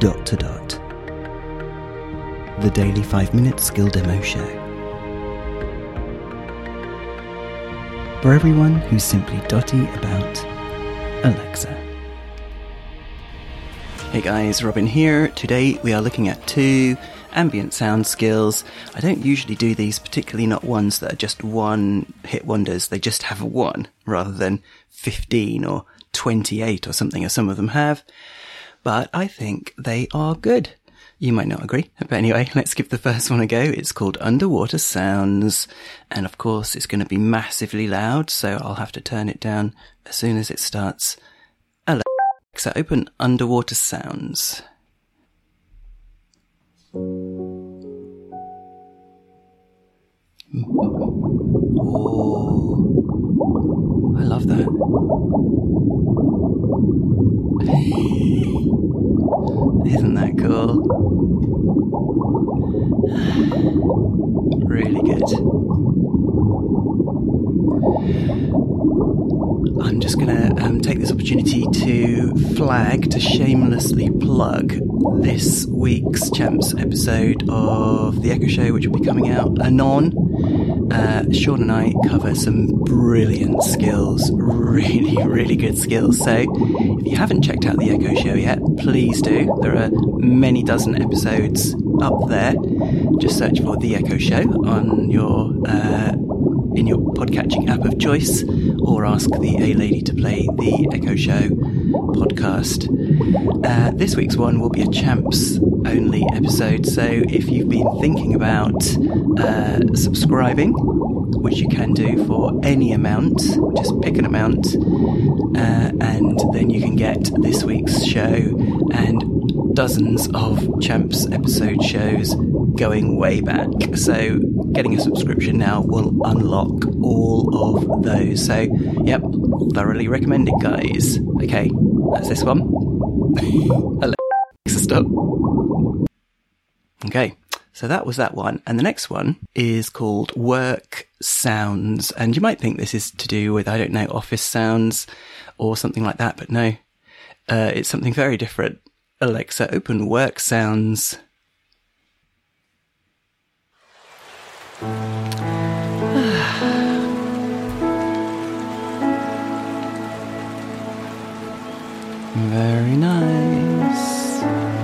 dot to dot. The daily 5 minute skill demo show. For everyone who's simply dotty about Alexa. Hey guys, Robin here. Today we are looking at two ambient sound skills. I don't usually do these, particularly not ones that are just one hit wonders. They just have one rather than 15 or 28 or something as some of them have. But I think they are good. You might not agree, but anyway, let's give the first one a go. It's called Underwater Sounds. And of course, it's going to be massively loud, so I'll have to turn it down as soon as it starts. Alexa, open Underwater Sounds. Oh, I love that. Cool? Really good. I'm just going to um, take this opportunity to flag, to shamelessly plug this week's Champs episode of The Echo Show, which will be coming out anon. Uh, Sean and I cover some brilliant skills, really, really good skills. So if you haven't checked out The Echo Show yet, please do. There are many dozen episodes up there. Just search for The Echo Show on your uh, in your podcatching app of choice, or ask the A Lady to play the Echo Show podcast. Uh, this week's one will be a champs only episode, so if you've been thinking about uh, subscribing, which you can do for any amount, just pick an amount, uh, and then you can get this week's show and dozens of champs episode shows going way back. So getting a subscription now will unlock all of those. So, yep, thoroughly recommended, guys. Okay, that's this one. Alexa, stop. Okay, so that was that one. And the next one is called Work Sounds. And you might think this is to do with, I don't know, office sounds or something like that, but no. Uh, it's something very different. Alexa, open Work Sounds. Very nice.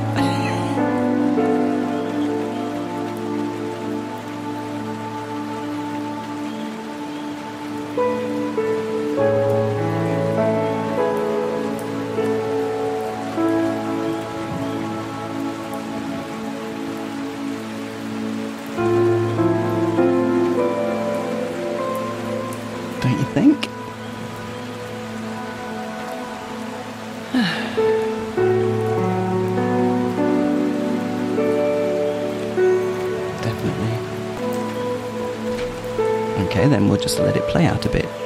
Definitely. Okay, then we'll just let it play out a bit.